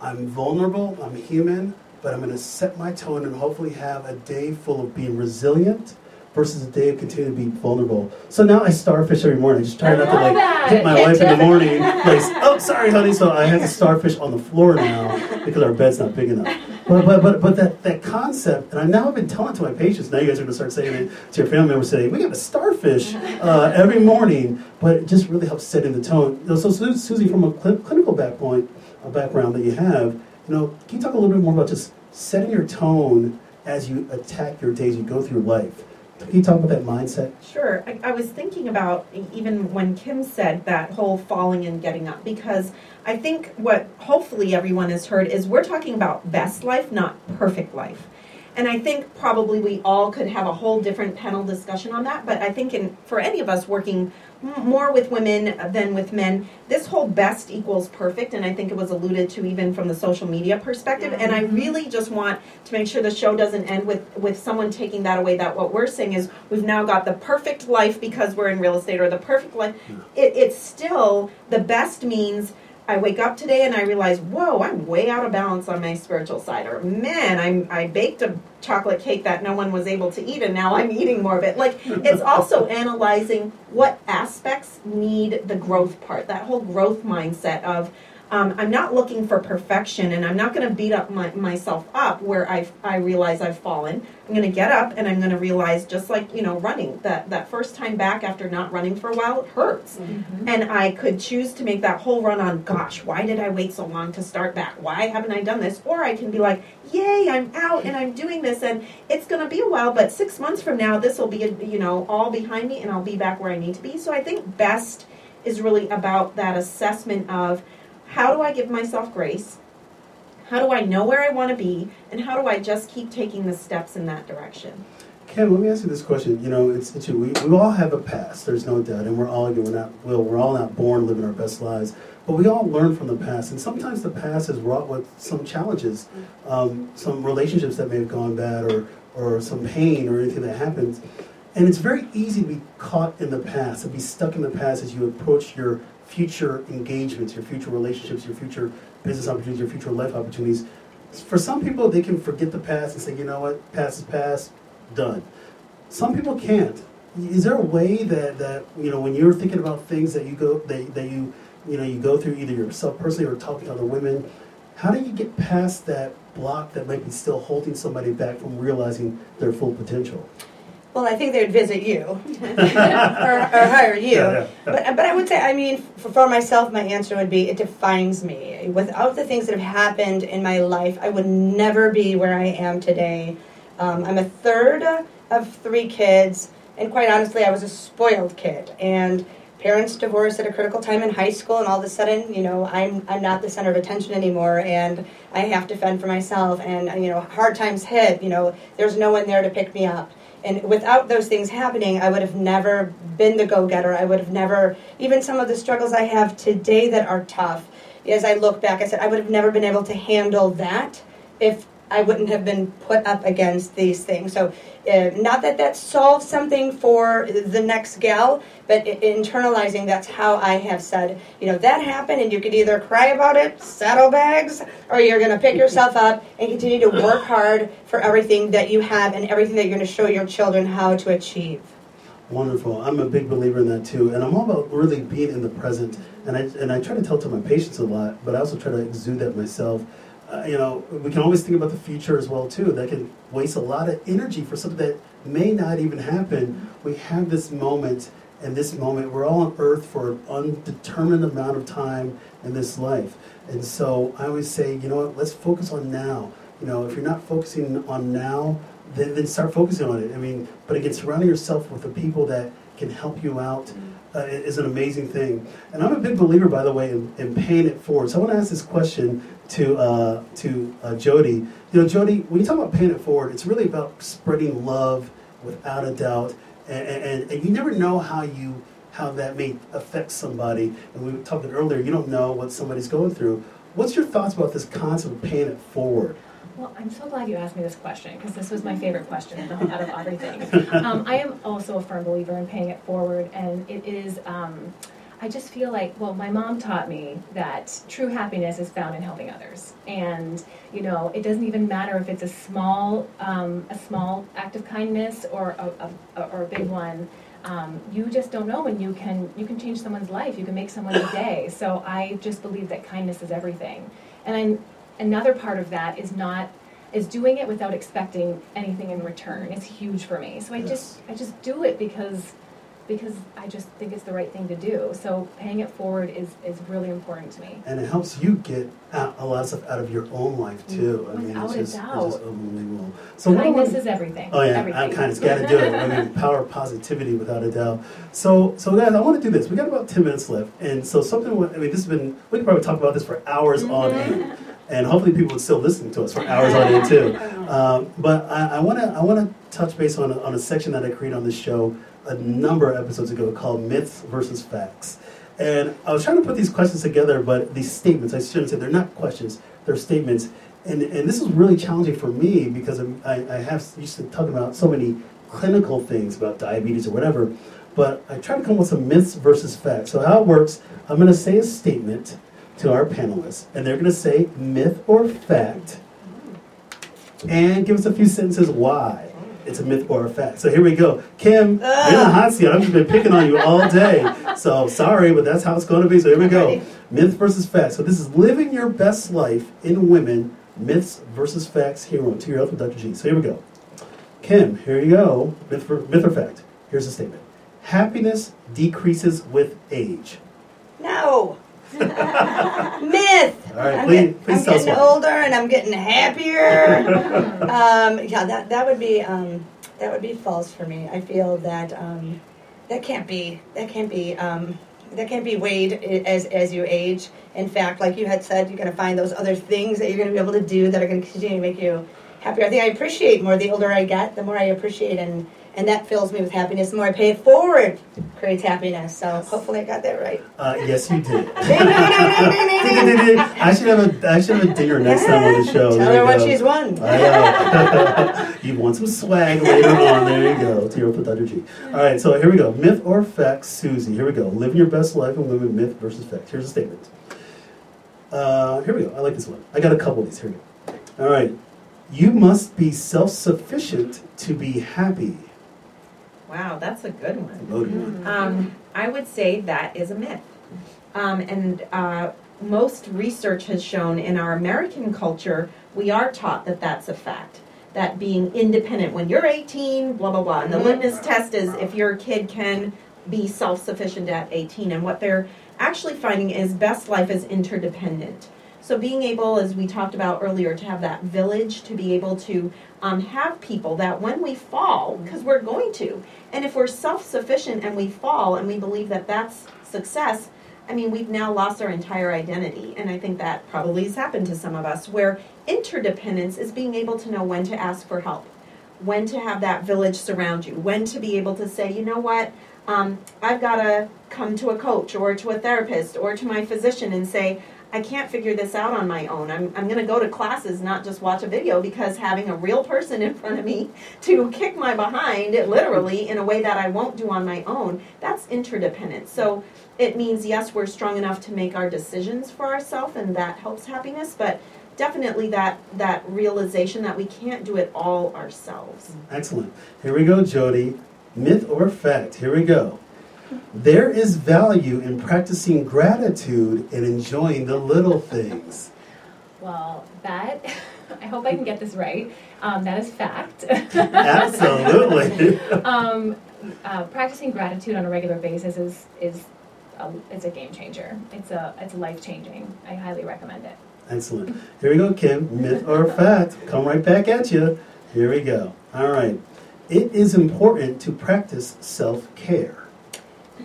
I'm vulnerable, I'm human, but I'm going to set my tone and hopefully have a day full of being resilient versus a day of continuing to be vulnerable. So now I starfish every morning. Just try not to like that. hit my wife in the morning. <laughs> Like, oh, sorry, honey. So I have to starfish on the floor now because our bed's not big enough. But but but but that, that concept, and I've now been telling to my patients. Now you guys are going to start saying it to your family members. Saying we have a starfish uh, every morning, but it just really helps setting the tone. So Susie, from a cl- clinical backpoint, a background that you have, you know, can you talk a little bit more about just setting your tone as you attack your days, you go through life? Can you talk about that mindset? Sure. I, I was thinking about even when Kim said that whole falling and getting up, because I think what hopefully everyone has heard is we're talking about best life, not perfect life. And I think probably we all could have a whole different panel discussion on that. But I think in, for any of us working m- more with women than with men, this whole best equals perfect. And I think it was alluded to even from the social media perspective. And I mm-hmm. really just want to make sure the show doesn't end with, with someone taking that away. That what we're saying is we've now got the perfect life because we're in real estate or the perfect life. It, it's still the best means I wake up today and I realize, whoa, I'm way out of balance on my spiritual side. Or man, I'm I baked a chocolate cake that no one was able to eat and now I'm eating more of it. Like it's also <laughs> analyzing what aspects need the growth part, that whole growth mindset of um, I'm not looking for perfection and I'm not going to beat up my, myself up where I, I realize I've fallen. I'm going to get up and I'm going to realize, just like, you know, running, that, that first time back after not running for a while, it hurts. And I could choose to make that whole run on, gosh, why did I wait so long to start back? Why haven't I done this? Or I can be like, yay, I'm out and I'm doing this and it's going to be a while, but six months from now, this will be, you know, all behind me and I'll be back where I need to be. So I think best is really about that assessment of how do I give myself grace? How do I know where I want to be? And how do I just keep taking the steps in that direction? Kim, let me ask you this question. You know, it's, it's we, we all have a past. There's no doubt, and we're all we're not well, we're all not born living our best lives, but we all learn from the past. And sometimes the past is wrought with some challenges, um, some relationships that may have gone bad, or or some pain, or anything that happens. And it's very easy to be caught in the past, to be stuck in the past as you approach your future engagements, your future relationships, your future business opportunities, your future life opportunities. For some people, they can forget the past and say, you know what, past is past, done. Some people can't. Is there a way that, that you know when you're thinking about things that you go that, that you you know you go through either yourself personally or talking to other women, how do you get past that block that might be still holding somebody back from realizing their full potential? Well, I think they'd visit you <laughs> <laughs> or, or hire you. Yeah, yeah, yeah. But, but I would say, I mean, for, for myself, my answer would be it defines me. Without the things that have happened in my life, I would never be where I am today. Um, I'm a third of three kids, and quite honestly, I was a spoiled kid. And parents divorced at a critical time in high school, and all of a sudden, you know, I'm I'm not the center of attention anymore, and I have to fend for myself, and you know, hard times hit. You know, there's no one there to pick me up. And without those things happening, I would have never been the go getter. I would have never, even some of the struggles I have today that are tough, as I look back, I said, I would have never been able to handle that if I wouldn't have been put up against these things. So, uh, not that that solves something for the next gal, but internalizing that's how I have said, you know, that happened, and you could either cry about it, saddlebags, or you're going to pick yourself up and continue to work hard for everything that you have and everything that you're going to show your children how to achieve. Wonderful. I'm a big believer in that too, and I'm all about really being in the present. And I and I try to tell to my patients a lot, but I also try to exude that myself. Uh, you know, we can always think about the future as well too. That can waste a lot of energy for something that may not even happen. We have this moment, and this moment, we're all on Earth for an undetermined amount of time in this life. And so I always say, you know what? Let's focus on now. You know, if you're not focusing on now, then, then start focusing on it. I mean, but again, surrounding yourself with the people that can help you out uh, is an amazing thing. And I'm a big believer, by the way, in, in paying it forward. So I want to ask this question to uh, to uh, Jody. You know, Jody, when you talk about paying it forward, it's really about spreading love, without a doubt. And, and, and you never know how you how that may affect somebody. And we talking earlier, you don't know what somebody's going through. What's your thoughts about this concept of paying it forward? Well, I'm so glad you asked me this question because this was my favorite question out of everything. <laughs> Um, I am also a firm believer in paying it forward, and it is. Um, I just feel like, well, my mom taught me that true happiness is found in helping others, and you know, it doesn't even matter if it's a small, um, a small act of kindness or a, a, or a big one. Um, you just don't know when you can you can change someone's life. You can make someone's day. So I just believe that kindness is everything, and I another part of that is not is doing it without expecting anything in return is huge for me so i just i just do it because because i just think it's the right thing to do so paying it forward is is really important to me and it helps you get out, a lot of stuff out of your own life too. I mean, Without it's a just, doubt. it's just unbelievable. So kindness is everything Oh yeah, everything. I kind of got to do it. I mean, power of positivity without a doubt. So, so guys, I want to do this. We got about ten minutes left, and so something. I mean, this has been. We could probably talk about this for hours on Mm-hmm. end, and hopefully people would still listen to us for hours on end too. <laughs> Um, but I want to. I want to touch base on a, on a section that I created on this show a number of episodes ago called Myths versus Facts. And I was trying to put these questions together, but these statements, I shouldn't say they're not questions, they're statements. And, and this was really challenging for me because I, I have used to talk about so many clinical things about diabetes or whatever, but I try to come up with some myths versus facts. So how it works, I'm going to say a statement to our panelists, and they're going to say myth or fact, and give us a few sentences why it's a myth or a fact. So here we go. Kim, you're in the hot seat. I've just been picking on you all day. So sorry, but that's how it's going to be. So here we go. Myth versus fact. So this is living your best life in women. Myths versus facts here on To Your Health with Dr. G. So here we go. Kim, here you go. Myth, for, myth or fact. Here's the statement. Happiness decreases with age. No. <laughs> Myth. All right, I'm, please, get- please I'm tell getting why. older and I'm getting happier. <laughs> um, yeah, that that would be um, that would be false for me. I feel that um, that can't be that can't be um, that can't be weighed as as you age. In fact, like you had said, you're going to find those other things that you're going to be able to do that are going to continue to make you happier. I think I appreciate more the older I get, the more I appreciate and. And that fills me with happiness. The more I pay it forward, creates happiness. So hopefully I got that right. Uh, yes, you did. <laughs> <laughs> I should have a I should have a dinger next time on the show. Tell There her what she's won. I know. <laughs> you want some swag later on. There you go. To your Dr. All right, so here we go. Myth or fact, Susie. Here we go. Living your best life in women, myth versus fact. Here's a statement. Uh, here we go. I like this one. I got a couple of these. Here we go. All right. You must be self sufficient to be happy. Wow, that's a good one. Loaded one. Um, I would say that is a myth. Um, and uh, most research has shown in our American culture, we are taught that that's a fact. That being independent when you're 18, blah, blah, blah. And the Mhm. litmus test is if your kid can be self sufficient at 18. And what they're actually finding is best life is interdependent. So being able, as we talked about earlier, to have that village, to be able to um, have people that when we fall, because we're going to, and if we're self-sufficient and we fall and we believe that that's success, I mean, we've now lost our entire identity. And I think that probably has happened to some of us, where interdependence is being able to know when to ask for help, when to have that village surround you, when to be able to say, you know what, um, I've got to come to a coach or to a therapist or to my physician and say, I can't figure this out on my own. I'm, I'm going to go to classes, not just watch a video, because having a real person <laughs> in front of me to kick my behind, literally, in a way that I won't do on my own, that's interdependence. So it means, yes, we're strong enough to make our decisions for ourselves, and that helps happiness, but definitely that, that realization that we can't do it all ourselves. Excellent. Here we go, Jody. Myth or fact? Here we go. There is value in practicing gratitude and enjoying the little things. Well, that, <laughs> I hope I can get this right. Um, that is fact. <laughs> Absolutely. um, uh, practicing gratitude on a regular basis is, is a, it's a game changer. It's a, it's life changing. I highly recommend it. Excellent. Here we go, Kim. Myth or <laughs> fact? Come right back at you. Here we go. All right. It is important to practice self care.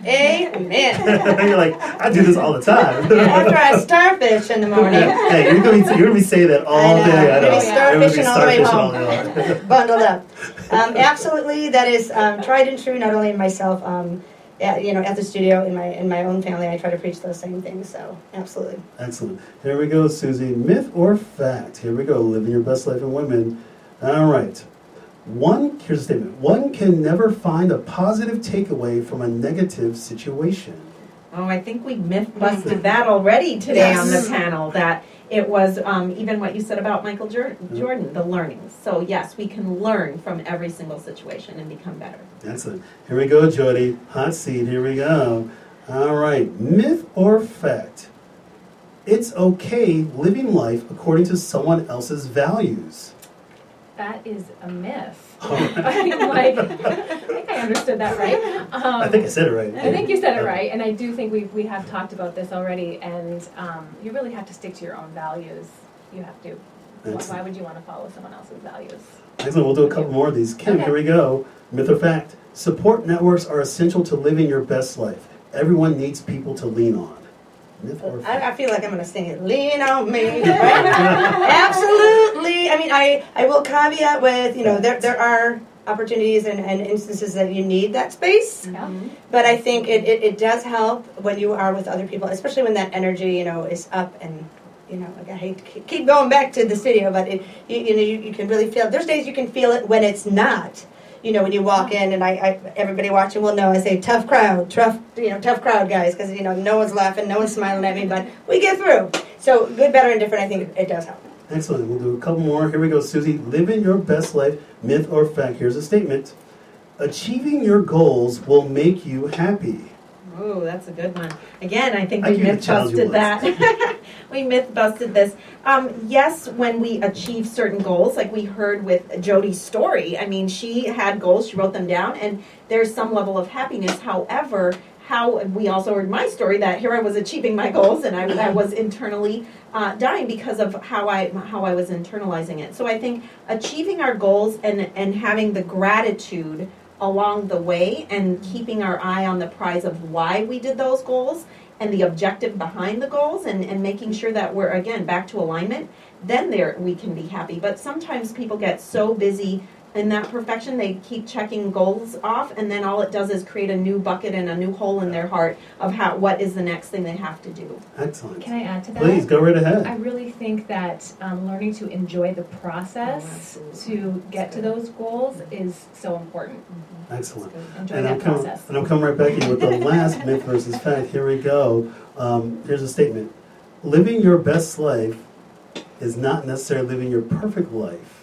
Amen. <laughs> You're like, I do this all the time. <laughs> After I starfish in the morning, hey, you're gonna, be, you're gonna be saying that all I know. day. I know. You're gonna be starfishing all the way home. all day long. <laughs> bundled up. Um, absolutely, that is um, tried and true. Not only in myself, um, at, you know, at the studio in my in my own family, I try to preach those same things. So, absolutely. Excellent. Here we go, Susie. Myth or fact? Here we go. Living your best life in women. All right. One, here's a statement. One can never find a positive takeaway from a negative situation. Oh, I think we myth busted that already today on the panel. That it was um, even what you said about Michael Jor- Jordan, the learning. So yes, we can learn from every single situation and become better. Excellent. Here we go, Jody. Hot seat. Here we go. All right. Myth or fact? It's okay living life according to someone else's values. That is a myth. <laughs> I'm like, I think I understood that right. Um, I think I said it right. I think you said it right, and I do think we we have talked about this already. And um, you really have to stick to your own values. You have to. Why, why would you want to follow someone else's values? Excellent. We'll do a couple more of these. Kim, Okay. here we go. Myth or fact? Support networks are essential to living your best life. Everyone needs people to lean on. Myth or I. I feel like I'm going to sing it. Lean on me. Right? <laughs> <laughs> Absolutely. I mean, I, I will caveat with, you know, there, there are opportunities and, and instances that you need that space. Yeah. Mm-hmm. But I think it, it, it does help when you are with other people, especially when that energy, you know, is up and, you know, like I hate to keep- keep going back to the studio, but it, you, you know, you, you can really feel, there's days you can feel it when it's not. You know, when you walk in and I, I everybody watching will know I say tough crowd, tough, you know, tough crowd guys, because, you know, no one's laughing, no one's smiling at me, but we get through. So good, better, and different, I think it, it does help. Excellent. We'll do a couple more. Here we go, Susie. Living your best life, myth or fact. Here's a statement. Achieving your goals will make you happy. Oh, that's a good one. Again, I think we myth busted that. <laughs> we myth busted this. Um, yes, when we achieve certain goals, like we heard with Jody's story, I mean, she had goals, she wrote them down, and there's some level of happiness. However, how we also heard my story that here I was achieving my goals and I, I was internally uh, dying because of how I how I was internalizing it. So I think achieving our goals and and having the gratitude along the way and keeping our eye on the prize of why we did those goals and the objective behind the goals and, and making sure that we're again back to alignment then there we can be happy. But sometimes people get so busy in that perfection they keep checking goals off and then all it does is create a new bucket and a new hole in their heart of how what is the next thing they have to do Excellent. Can I add to that? Please go right ahead. I really think that um, learning to enjoy the Oh, process absolutely. to get to those goals is so important. Excellent. Enjoy And I'm that coming, process. and I'm coming right back in with the <laughs> last myth versus fact. Here we go. Um, here's a statement: Living your best life is not necessarily living your perfect life.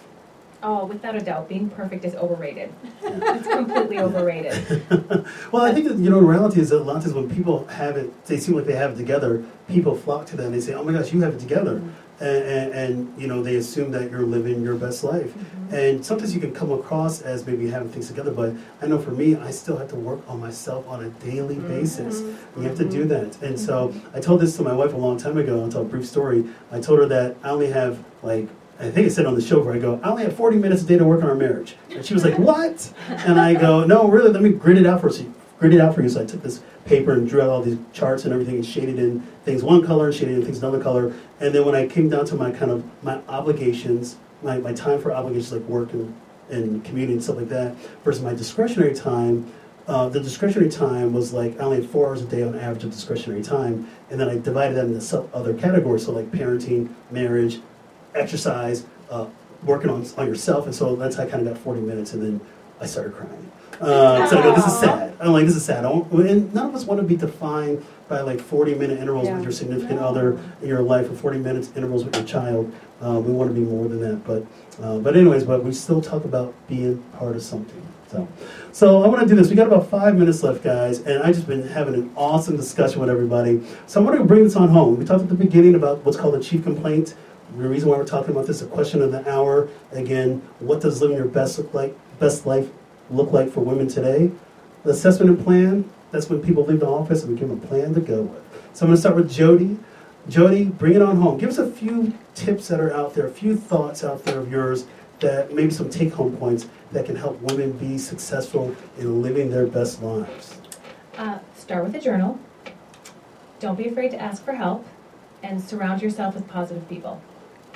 Oh, without a doubt, being perfect is overrated. It's completely overrated. <laughs> well, I think that you know, reality is that a lot of times when people have it, they seem like they have it together. People flock to them. They say, "Oh my gosh, you have it together." and, and, and you know they assume that you're living your best life. Mm-hmm. And sometimes you can come across as maybe having things together, but I know for me, I still have to work on myself on a daily Mm-hmm. basis. You have to do that. And so I told this to my wife a long time ago. I'll tell a brief story. I told her that I only have like I think I said on the show where I go, I only have 40 minutes a day to work on our marriage. And she was like, What? And I go, No, really, let me grid it out for you. Grid it out for you. So I took this paper and drew out all these charts and everything and shaded in things one color shaded in things another color. And then when I came down to my kind of my obligations, my, my time for obligations like work and, and community and stuff like that, versus my discretionary time, uh, the discretionary time was like I only had four hours a day on average of discretionary time, and then I divided that into other categories, so like parenting, marriage, exercise, uh, working on on yourself, and so that's how I kind of got 40 minutes, and then I started crying. Uh, so I go, this is sad. I'm like, this is sad. And none of us want to be defined by like 40 minute intervals Yeah. with your significant other in your life, or 40 minutes intervals with your child. Uh, we want to be more than that, but uh, but anyways, but we still talk about being part of something. So, so I want to do this. We got about five minutes left, guys, and I just been having an awesome discussion with everybody. So I want to bring this on home. We talked at the beginning about what's called a chief complaint. The reason why we're talking about this, a question of the hour. Again, what does living your best look like, best life look like for women today? The assessment and plan. That's when people leave the office and we give them a plan to go with. So I'm going to start with Jody. Jody, bring it on home. Give us a few tips that are out there, a few thoughts out there of yours that maybe some take home points that can help women be successful in living their best lives. Uh, start with a journal. Don't be afraid to ask for help, and surround yourself with positive people.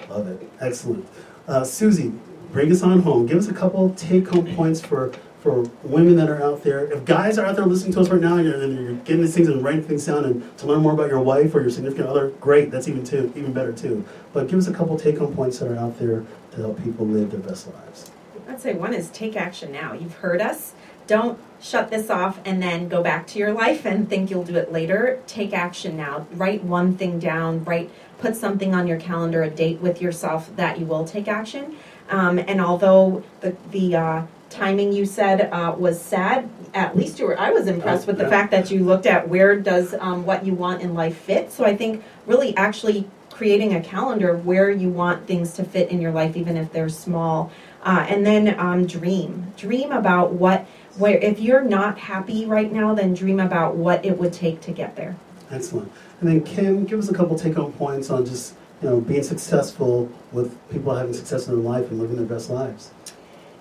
Love it. Excellent. Uh, Susie, bring us on home. Give us a couple take home points for, for women that are out there. If guys are out there listening to us right now and you're, and you're getting these things and writing things down and to learn more about your wife or your significant other, great. That's even too, even better too. But give us a couple take home points that are out there to help people live their best lives. I'd say one is take action now. You've heard us. Don't shut this off and then go back to your life and think you'll do it later. Take action now. Write one thing down. Write, put something on your calendar, a date with yourself that you will take action. Um, and although the the uh, timing you said uh, was sad, at least you were. I was impressed with the Yeah. fact that you looked at where does um, what you want in life fit. So I think really actually creating a calendar of where you want things to fit in your life, even if they're small. Uh, and then um, dream. Dream about what, where, if you're not happy right now, then dream about what it would take to get there. Excellent. And then Kim, give us a couple take home points on just you know being successful with people having success in their life and living their best lives.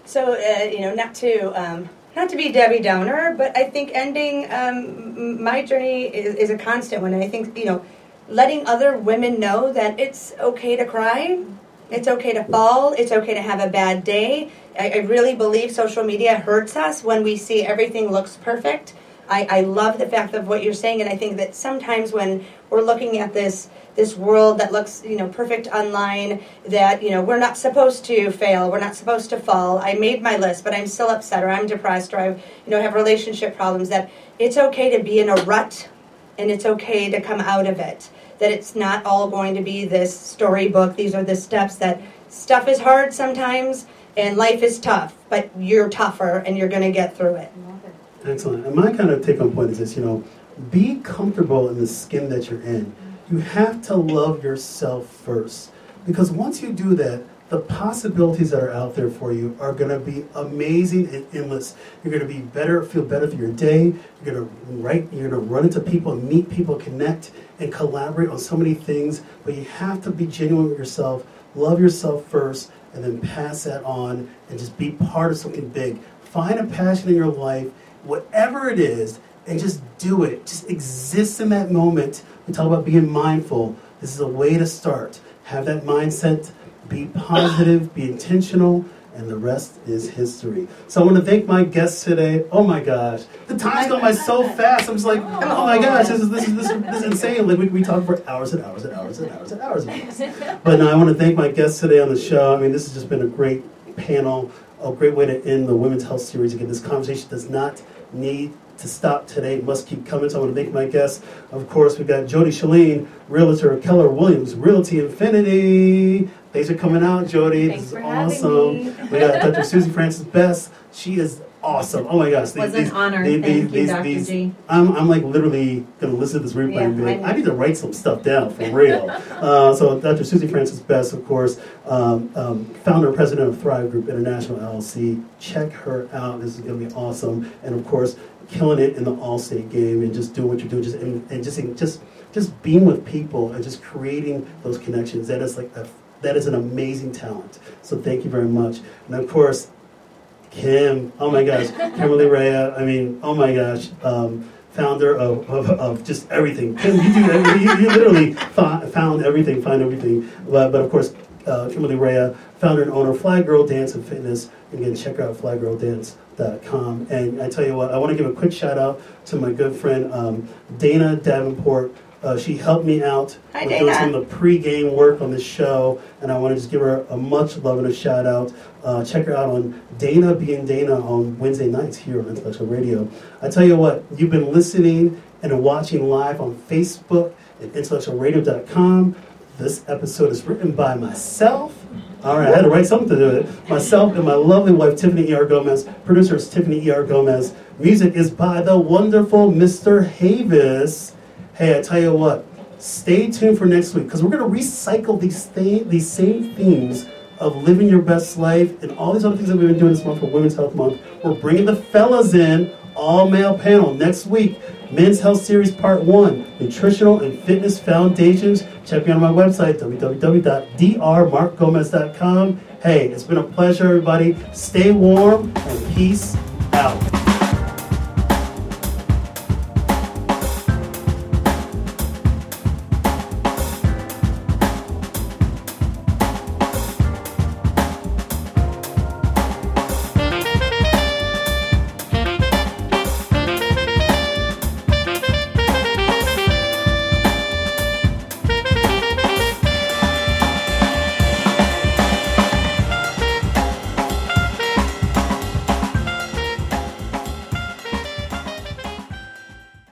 So uh, you know, not to um, not to be Debbie Downer, but I think ending um, my journey is, is a constant one. And I think you know, letting other women know that it's okay to cry, it's okay to fall, it's okay to have a bad day. I, I really believe social media hurts us when we see everything looks perfect. I, I love the fact of what you're saying, and I think that sometimes when we're looking at this this world that looks you know perfect online, that you know we're not supposed to fail, we're not supposed to fall. I made my list, but I'm still upset, or I'm depressed, or I you know have relationship problems. That it's okay to be in a rut, and it's okay to come out of it. That it's not all going to be this storybook. These are the steps. That stuff is hard sometimes, and life is tough, but you're tougher, and you're going to get through it. Excellent. And my kind of take home point is this, you know, be comfortable in the skin that you're in. You have to love yourself first. Because once you do that, the possibilities that are out there for you are going to be amazing and endless. You're going to be better, feel better through your day. You're going to write, you're going to run into people, meet people, connect, and collaborate on so many things. But you have to be genuine with yourself, love yourself first, and then pass that on and just be part of something big. Find a passion in your life, whatever it is, and just do it. Just exist in that moment. We talk about being mindful. This is a way to start. Have that mindset, be positive, be intentional, and the rest is history. So I want to thank my guests today. Oh my gosh, the time's gone by so fast. I'm just like, oh my gosh, this is this is this is, this is insane. Like we, we talk for hours and hours and hours and hours and hours and hours. <laughs> But no, I want to thank my guests today on the show. I mean, this has just been a great panel, a great way to end the Women's Health Series. Again, this conversation does not need to stop today. Must keep coming. So I want to thank my guests. Of course, we've got Jody Shalene, Realtor Keller Williams, Realty Infinity. Thanks for coming out, Jody. Thanks this is awesome. me. We got Dr. Susie Francis Best. She is awesome. Oh my gosh. It was these- an honor. these- Thank you, these- Dr. these- G. I'm, I'm like literally going to listen to this replay and be like, I I need to write some stuff down for real. <laughs> uh, so Dr. Susie Francis Best, of course, um, um, founder and president of Thrive Group International LLC. Check her out. This is going to be awesome. And of course, killing it in the All-State game and just doing what you're doing, just and, and just just just being with people and just creating those connections. That is like a, that is an amazing talent. So thank you very much. And of course, Kim, oh my gosh, <laughs> Kimberly Rea, I mean, oh my gosh, um, founder of, of, of just everything. Kim, you do everything. You, you literally fi- found everything, find everything. But, but of course, uh, Kimberly Rea, founder and owner of Fly Girl Dance and Fitness. Again, check out flygirldance.com. And I tell you what, I want to give a quick shout out to my good friend um, Dana Davenport. Uh, she helped me out Hi, with doing some of the pre-game work on this show, and I want to just give her a much love and a shout out. Uh, check her out on Dana being Dana on Wednesday nights here on Intellectual Radio. I tell you what, you've been listening and watching live on Facebook at intellectualradio.com. This episode is written by myself. All right, I had to write something to do with it. Myself and my lovely wife, Tiffany E.R. Gomez. Producer is Tiffany E.R. Gomez. Music is by the wonderful Mr. Havis. Hey, I tell you what, stay tuned for next week because we're going to recycle these, th- these same themes of living your best life and all these other things that we've been doing this month for Women's Health Month. We're bringing the fellas in, all male panel next week. Men's Health Series Part 1 Nutritional and Fitness Foundations. Check me out on my website, www.drmarkgomez.com. Hey, it's been a pleasure, everybody. Stay warm and peace out.